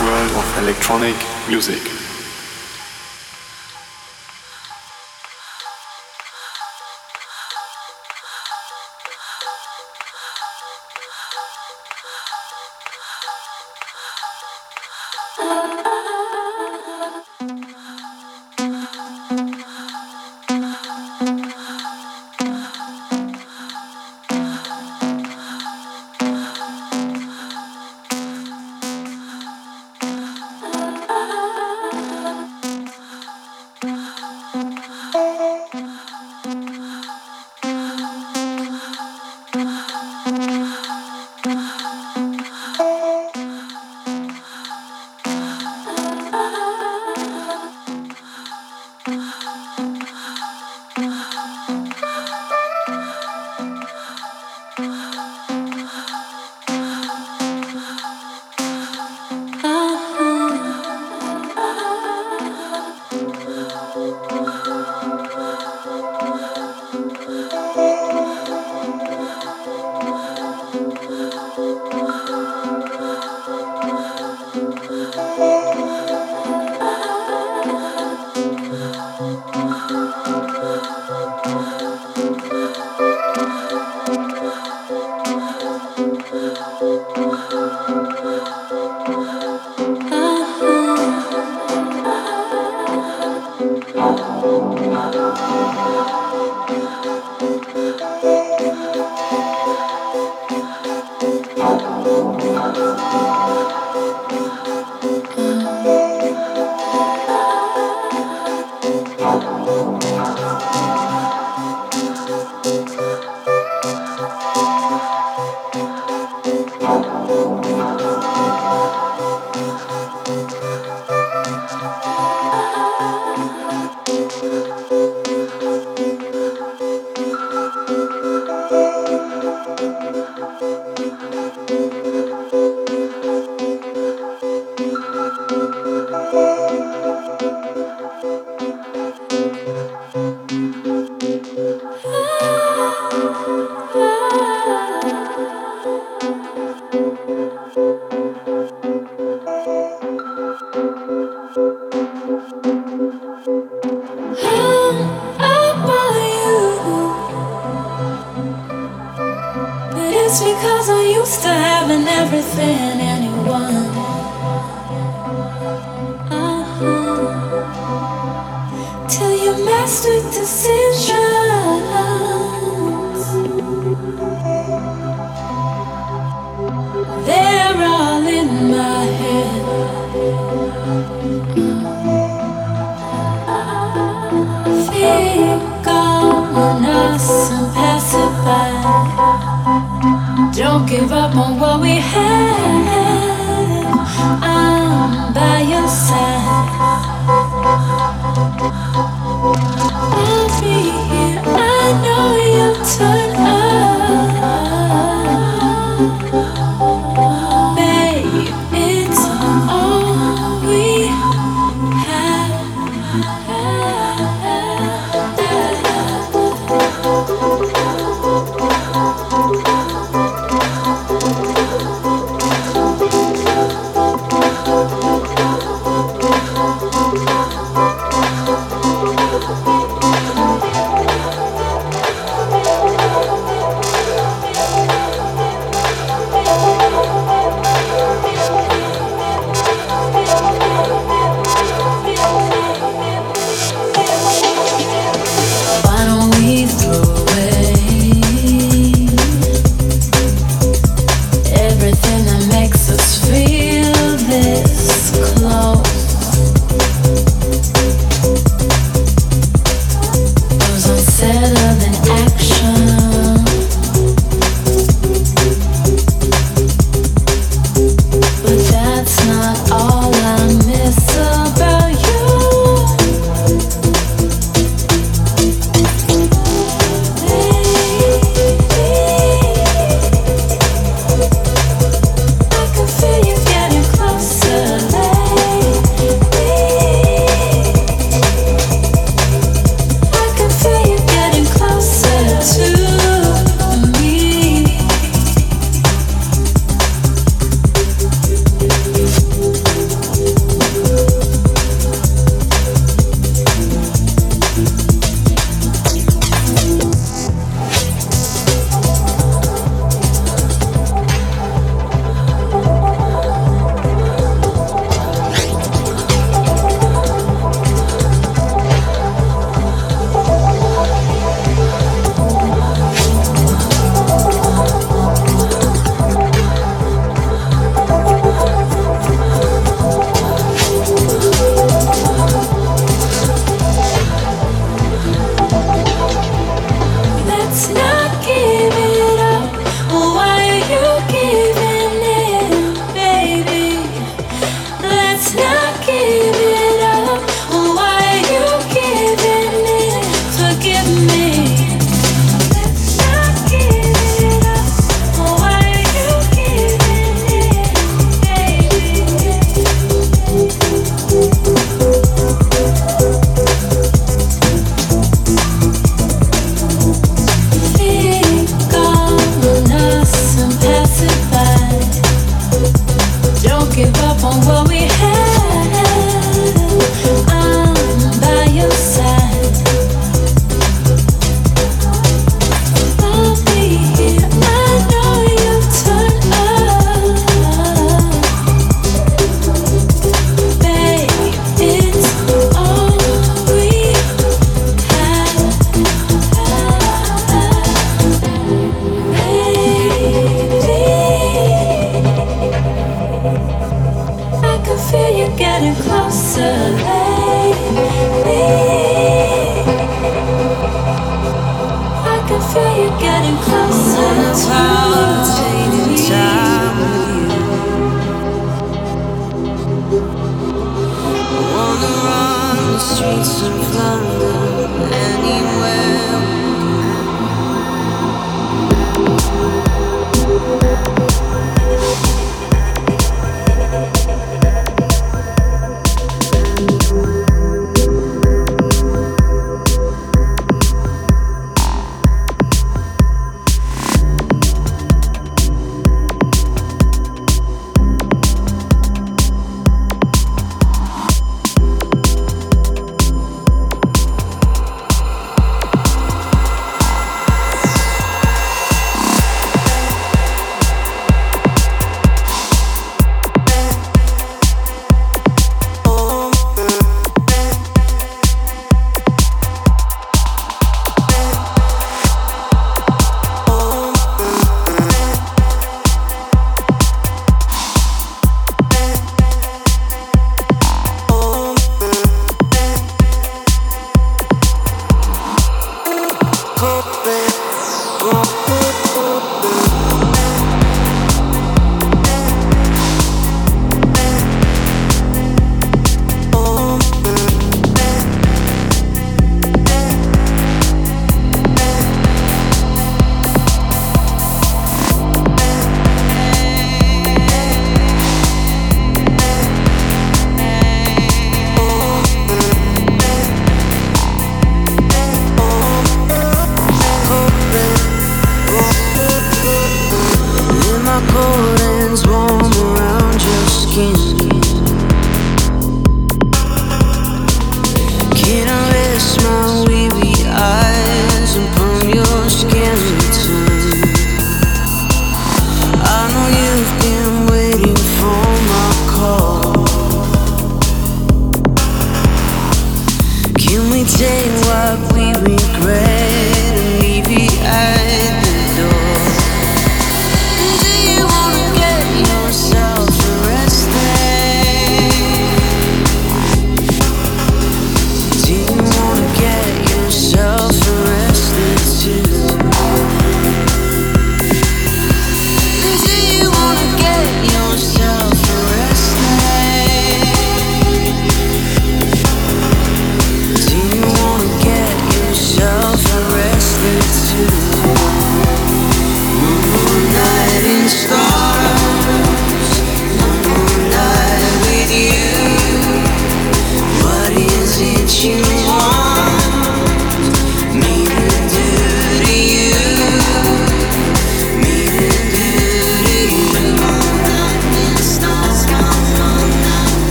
world of electronic music.